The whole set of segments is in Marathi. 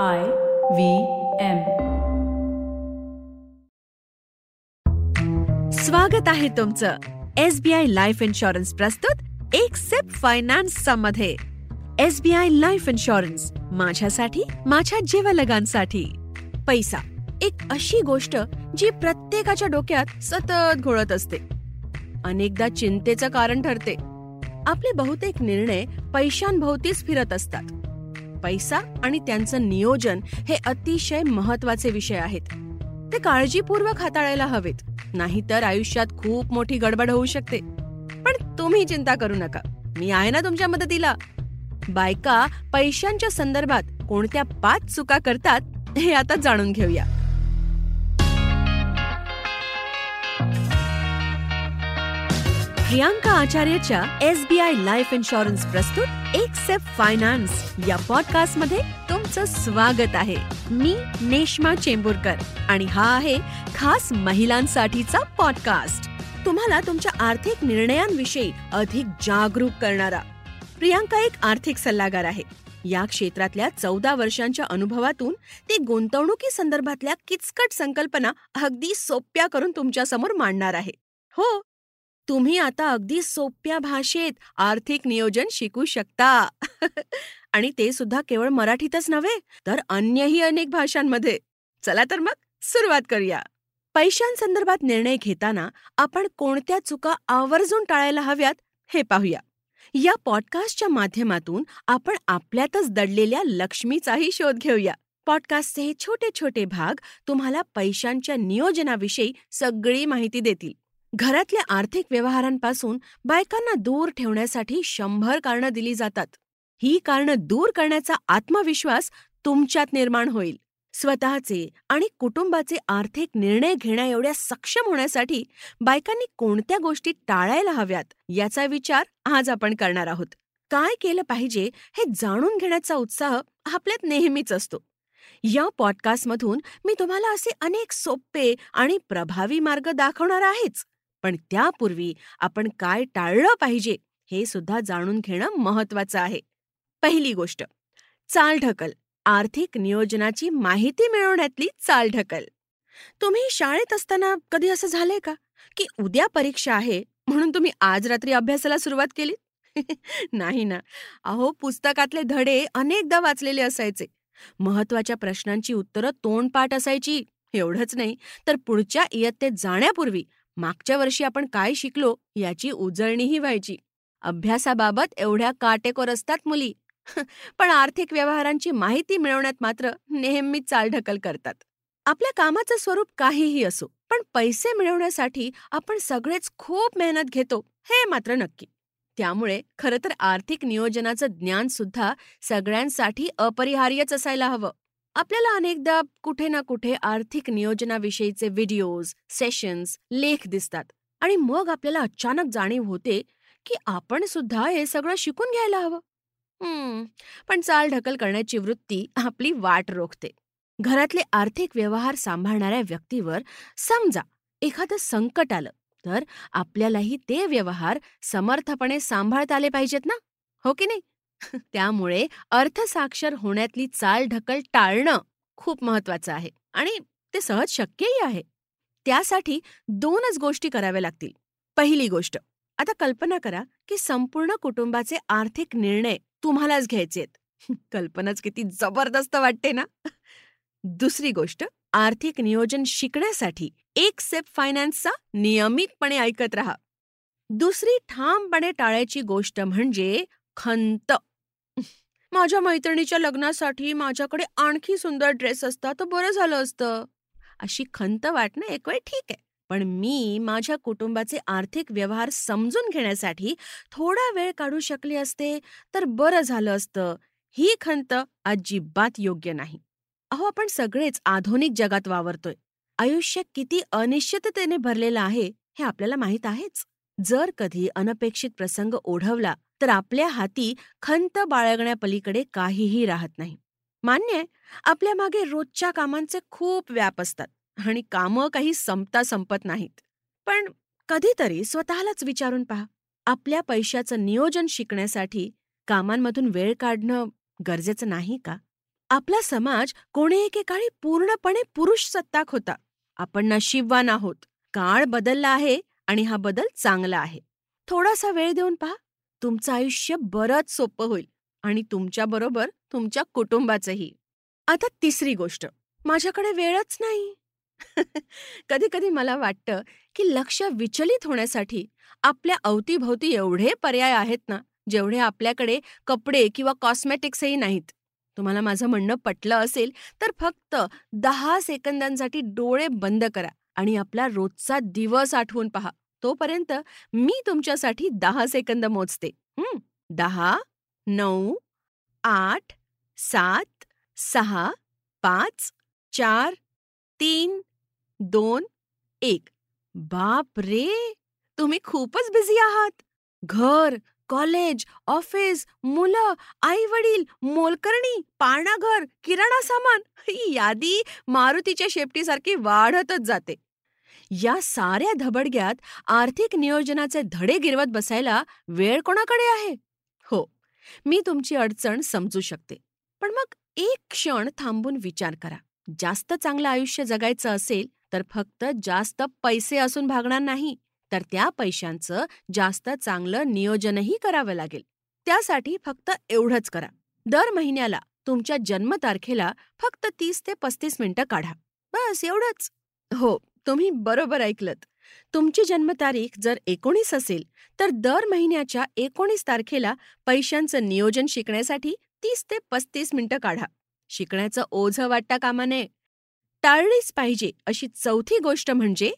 I V M. स्वागत आहे तुमचं एसबीआय लाईफ इन्शुरन्स प्रस्तुत एक सेप फायनान्समध्ये. एसबीआय लाईफ इन्शुरन्स माझ्यासाठी माझ्या जीवलगांसाठी. पैसा एक अशी गोष्ट जी प्रत्येकाच्या डोक्यात सतत घोळत असते. अनेकदा चिंतेचं कारण ठरते. आपले बहुतेक निर्णय पैशांभोवतीच फिरत असतात. पैसा आणि त्यांचं नियोजन हे अतिशय महत्त्वाचे विषय आहेत. ते काळजीपूर्वक हाताळायला हवेत नाहीतर आयुष्यात खूप मोठी गडबड होऊ शकते. पण तुम्ही चिंता करू नका मी आहे ना तुमच्या मदतीला. बायका पैशांच्या संदर्भात कोणत्या पाच चुका करतात हे आता जाणून घेऊया. Priyanka आचार्यच्या S B I life insurance प्रस्तुत एक सेफ फायनान्स या पॉडकास्टमध्ये तुमचं स्वागत आहे. मी नेश्मा चेंबूरकर आणि हा आहे खास महिलांसाठीचा पॉडकास्ट तुम्हाला तुमच्या आर्थिक निर्णयांविषयी अधिक जागरूक करणारा. प्रियांका एक आर्थिक सल्लागार आहे. या क्षेत्रातल्या चौदा वर्षांच्या अनुभवातून ते गुंतवणुकी संदर्भातल्या किचकट संकल्पना अगदी सोप्या करून तुमच्यासमोर मांडणार आहे. हो तुम्ही आता अगदी सोप्या भाषेत आर्थिक नियोजन शिकू शकता. आणि ते सुद्धा केवळ मराठीतच नव्हे तर अन्यही अनेक भाषांमध्ये. चला तर मग सुरुवात करूया. पैशांसंदर्भात निर्णय घेताना आपण कोणत्या चुका आवर्जून टाळायला हव्यात हे पाहूया. या पॉडकास्टच्या माध्यमातून आपण आपल्यातच दडलेल्या लक्ष्मीचाही शोध घेऊया. पॉडकास्टचे हे छोटे छोटे भाग तुम्हाला पैशांच्या नियोजनाविषयी सगळी माहिती देतील. घरातल्या आर्थिक व्यवहारांपासून बायकांना दूर ठेवण्यासाठी शंभर कारणं दिली जातात. ही कारणं दूर करण्याचा आत्मविश्वास तुमच्यात निर्माण होईल. स्वतःचे आणि कुटुंबाचे आर्थिक निर्णय घेण्या एवढ्या सक्षम होण्यासाठी बायकांनी कोणत्या गोष्टी टाळायला हव्यात याचा विचार आज आपण करणार आहोत. काय केलं पाहिजे हे जाणून घेण्याचा उत्साह आपल्यात नेहमीच असतो. या पॉडकास्टमधून मी तुम्हाला असे अनेक सोपे आणि प्रभावी मार्ग दाखवणार आहेच. पण त्यापूर्वी आपण काय टाळलं पाहिजे हे सुद्धा जाणून घेणं महत्वाचं आहे. पहिली गोष्ट चाल ढकल आर्थिक नियोजनाची माहिती मिळवण्यातली चाल ढकल तुम्ही शाळेत असताना कधी असं झालंय का की उद्या परीक्षा आहे म्हणून तुम्ही आज रात्री अभ्यासाला सुरुवात केली? नाही ना. अहो पुस्तकातले धडे अनेकदा वाचलेले असायचे. महत्त्वाच्या प्रश्नांची उत्तरं तोंडपाठ असायची एवढंच नाही. तर पुढच्या इयत्तेत जाण्यापूर्वी मागच्या वर्षी आपण काय शिकलो याची उजळणीही व्हायची. अभ्यासाबाबत एवढ्या काटेकोर असतात मुली. पण आर्थिक व्यवहारांची माहिती मिळवण्यात मात्र नेहमी चालढकल करतात. आपल्या कामाचं स्वरूप काहीही असो पण पैसे मिळवण्यासाठी आपण सगळेच खूप मेहनत घेतो हे मात्र नक्की. त्यामुळे खरं तर आर्थिक नियोजनाचं ज्ञान सुद्धा सगळ्यांसाठी अपरिहार्यच असायला हवं. आपल्याला अनेकदा कुठे ना कुठे आर्थिक नियोजनाविषयीचे व्हिडिओज सेशन्स लेख दिसतात. आणि मग आपल्याला अचानक जाणीव होते की आपण सुद्धा हे सगळं शिकून घ्यायला हवं. पण चाल ढकल करण्याची वृत्ती आपली वाट रोखते. घरातले आर्थिक व्यवहार सांभाळणाऱ्या व्यक्तीवर समजा एखादं संकट आलं तर आपल्यालाही ते व्यवहार समर्थपणे सांभाळता आले पाहिजेत ना? हो की नाही? त्यामुळे अर्थसाक्षर होण्यातली चाल ढकल टाळणं खूप महत्वाचं आहे आणि ते सहज शक्यही आहे. त्यासाठी दोनच गोष्टी कराव्या लागतील. पहिली गोष्ट आता कल्पना करा की संपूर्ण कुटुंबाचे आर्थिक निर्णय तुम्हालाच घ्यायचेत कल्पनाच किती जबरदस्त वाटते ना. दुसरी गोष्ट आर्थिक नियोजन शिकण्यासाठी एक सेप फायनान्सचा नियमितपणे ऐकत राहा. दुसरी ठामपणे टाळायची गोष्ट म्हणजे खंत. माझ्या मैत्रिणीच्या लग्नासाठी माझ्याकडे आणखी सुंदर ड्रेस असता तर बरं झालं असतं. अशी खंत वाटणं एक वेळ ठीक आहे. पण मी माझ्या कुटुंबाचे आर्थिक व्यवहार समजून घेण्यासाठी थोडा वेळ काढू शकले असते तर बरं झालं असतं. ही खंत अजिबात योग्य नाही. अहो आपण सगळेच आधुनिक जगात वावरतोय. आयुष्य किती अनिश्चिततेने भरलेलं आहे हे आपल्याला माहीत आहेच. जर कधी अनपेक्षित प्रसंग ओढवला तर आपल्या हाती खंत बाळगण्यापलीकडे काहीही राहत नाही. मान्य आपल्या मागे रोजच्या कामांचे खूप व्याप असतात आणि कामं काही संपता संपत नाहीत. पण कधीतरी स्वतःलाच विचारून पहा आपल्या पैशाचं नियोजन शिकण्यासाठी कामांमधून वेळ काढणं गरजेचं नाही का? आपला समाज कोणी एकेकाळी पूर्णपणे पुरुष सत्ताक होता. आपण नशीबवान आहोत काळ बदलला आहे आणि हा बदल चांगला आहे. थोडासा वेळ देऊन पहा तुमचं आयुष्य बरंच सोपं होईल आणि तुमच्याबरोबर तुमच्या कुटुंबाचंही. आता तिसरी गोष्ट माझ्याकडे वेळच नाही. कधी कधी मला वाटतं की लक्ष विचलित होण्यासाठी आपल्या अवतीभोवती एवढे पर्याय आहेत ना जेवढे आपल्याकडे कपडे किंवा कॉस्मेटिक्सही नाहीत. तुम्हाला माझं म्हणणं पटलं असेल तर फक्त दहा सेकंदांसाठी डोळे बंद करा आणि आपला रोजचा दिवस आठवून पहा. तोपर्यंत मी तुमच्यासाठी दहा सेकंद मोजते. दहा नऊ आठ सात सहा पाच चार तीन दोन एक. बाप रे तुम्ही खूपच बिझी आहात. घर कॉलेज ऑफिस मुलं आई वडील मोलकर्णी पाळणाघर किराणा सामान ही यादी मारुतीच्या शेपटीसारखी वाढतच जाते. या साऱ्या धबडग्यात आर्थिक नियोजनाचे धडे गिरवत बसायला वेळ कोणाकडे आहे? हो मी तुमची अडचण समजू शकते. पण मग एक क्षण थांबून विचार करा. जास्त चांगलं आयुष्य जगायचं असेल तर फक्त जास्त पैसे असून भागणार नाही तर त्या पैशांचं जास्त चांगलं नियोजनही करावं लागेल. त्यासाठी फक्त एवढंच करा. दर महिन्याला तुमच्या जन्मतारखेला फक्त तीस ते पस्तीस मिनिटं काढा. बस एवढंच. हो. तुम्ही बरोबर ऐकलत. तुमची जन्मतारीख जर एकोणीस असेल तर दर महिन्याच्या एकोणीस तारखेला पैशांचं नियोजन शिकण्यासाठी तीस ते पस्तीस मिनिटं काढा. शिकण्याचं ओझं वाटता कामा नये टाळलीच पाहिजे अशी चौथी गोष्ट म्हणजे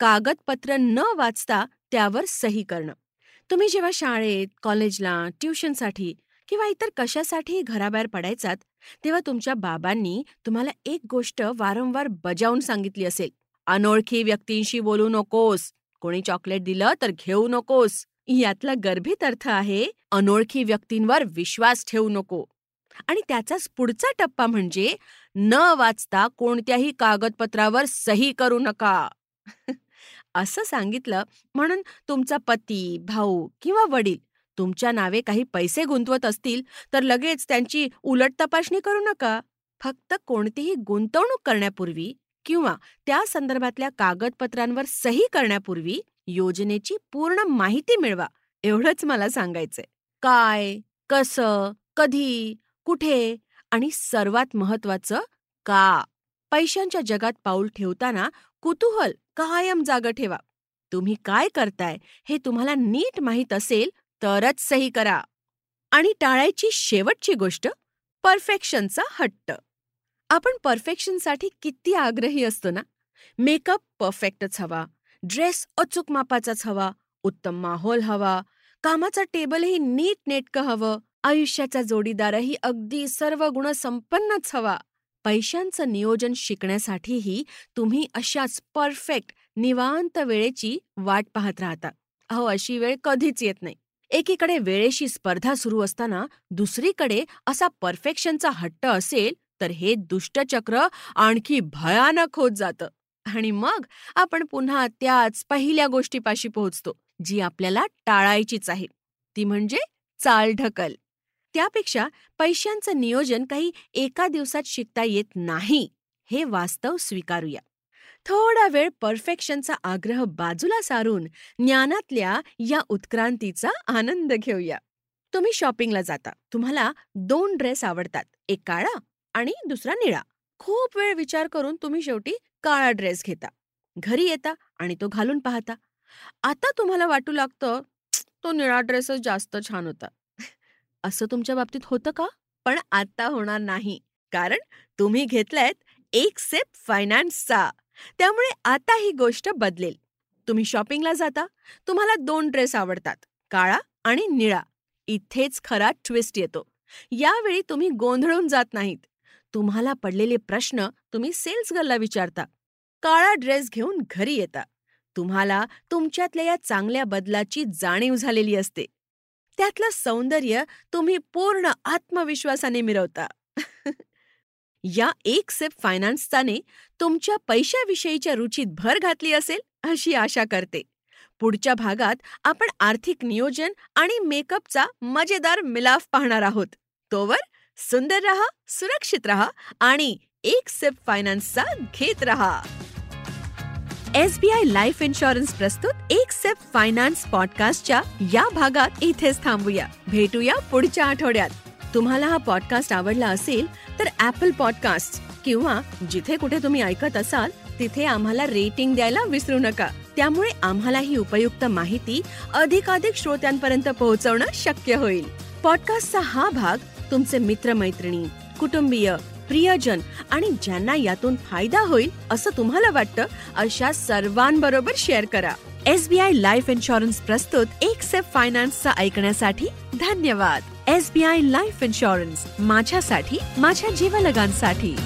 कागदपत्र न वाचता त्यावर सही करणं. तुम्ही जेव्हा शाळेत कॉलेजला ट्युशनसाठी किंवा इतर कशासाठी घराबाहेर पडायचात तेव्हा तुमच्या बाबांनी तुम्हाला एक गोष्ट वारंवार बजावून सांगितली असेल. अनोळखी व्यक्तींशी बोलू नकोस. कोणी चॉकलेट दिलं तर घेऊ नकोस. यातला गर्भित अर्थ आहे अनोळखी व्यक्तींवर विश्वास ठेवू नको. आणि त्याचाच पुढचा टप्पा म्हणजे न वाचता कोणत्याही कागदपत्रावर सही करू नका. असं सांगितलं म्हणून तुमचा पती भाऊ किंवा वडील तुमच्या नावे काही पैसे गुंतवत असतील तर लगेच त्यांची उलट तपासणी करू नका. फक्त कोणतीही गुंतवणूक करण्यापूर्वी किंवा त्या संदर्भातल्या कागदपत्रांवर सही करण्यापूर्वी योजनेची पूर्ण माहिती मिळवा एवढंच मला सांगायचंय. काय कसं कधी कुठे आणि सर्वात महत्वाचं का? पैशांच्या जगात पाऊल ठेवताना कुतूहल कायम जाग ठेवा. तुम्ही काय करताय हे तुम्हाला नीट माहीत असेल तरच सही करा. आणि टाळायची शेवटची गोष्ट परफेक्शनचा हट्ट. आपण परफेक्शनसाठी किती आग्रही असतो ना? मेकअप परफेक्टच हवा ड्रेस अचूक मापाचाच हवा उत्तम माहोल हवा कामाचा टेबलही नीट नेटकं हवं आयुष्याचा जोडीदारही अगदी सर्व गुण संपन्नच हवा. पैशांचं नियोजन शिकण्यासाठीही तुम्ही अशाच परफेक्ट निवांत वेळेची वाट पाहत राहता. अहो अशी वेळ कधीच येत नाही. एकीकडे वेळेशी स्पर्धा सुरू असताना दुसरीकडे असा परफेक्शनचा हट्ट असेल तर हे दुष्टचक्र आणखी भयानक होत जातं. आणि मग आपण पुन्हा त्याच पहिल्या गोष्टीपाशी पोहोचतो जी आपल्याला टाळायचीच आहे. ती म्हणजे चालढकल. त्यापेक्षा पैशांचं नियोजन काही एका दिवसात शिकता येत नाही हे वास्तव स्वीकारूया. थोडा वेळ परफेक्शनचा आग्रह बाजूला सारून ज्ञानातल्या या उत्क्रांतीचा आनंद घेऊया. तुम्ही शॉपिंगला जाता. तुम्हाला दोन ड्रेस आवडतात. एक काळा आणि दुसरा निळा. खूप वेळ विचार करून तुम्ही शेवटी काळा ड्रेस घेता. घरी येता आणि तो घालून पाहता. आता तुम्हाला वाटू लागतं तो निळा ड्रेसच जास्त छान होता. असं तुमच्या बाबतीत होतं का? पण आता होणार नाही. कारण तुम्ही घेतलायत एक सेप फायनान्सचा. त्यामुळे आता ही गोष्ट बदलेल. तुम्ही शॉपिंगला जाता. तुम्हाला दोन ड्रेस आवडतात काळा आणि निळा. इथेच खरा ट्विस्ट येतो. यावेळी तुम्ही गोंधळून जात नाहीत. तुम्हाला पडलेले प्रश्न तुम्ही सेल्स गर्लला विचारता. काळा ड्रेस घेऊन घरी येता. तुम्हाला तुमच्यातल्या या चांगल्या बदलाची जाणीव झालेली असते. त्यातलं सौंदर्य तुम्ही पूर्ण आत्मविश्वासाने मिरवता. या एक सेप फायनान्सचाने तुमच्या पैशाविषयीच्या रुचीत भर घातली असेल अशी आशा करते. पुढच्या भागात आपण आर्थिक नियोजन आणि मेकअपचा मजेदार मिलाफ पाहणार आहोत. तोवर सुंदर रहा सुरक्षित रहा आणि एक सिप फायनान्सचा घेत रहा. S B I life insurance प्रस्तुत एक सेफ फायनान्स पॉडकास्टच्या या भागात इथेच थांबूया. भेटूया पुढच्या आठवड्यात. तुम्हाला हा पॉडकास्ट आवडला असेल तर ऍपल पॉडकास्ट किंवा जिथे कुठे तुम्ही ऐकत असाल तिथे आम्हाला रेटिंग द्यायला विसरू नका. त्यामुळे आम्हाला ही उपयुक्त माहिती अधिकाधिक श्रोत्यांपर्यंत पोहोचवणं शक्य होईल. पॉडकास्टचा हा भाग तुमचे मित्रमैत्रिणी कुटुंबीय प्रियजन आणि ज्यांना यातून फायदा होईल असं तुम्हाला वाटतं अशा सर्वांबरोबर शेअर करा. S B I life insurance प्रस्तुत एक सेफ फायनान्सचा ऐकण्यासाठी धन्यवाद. S B I life insurance माझ्यासाठी माझ्या जीवलगांसाठी.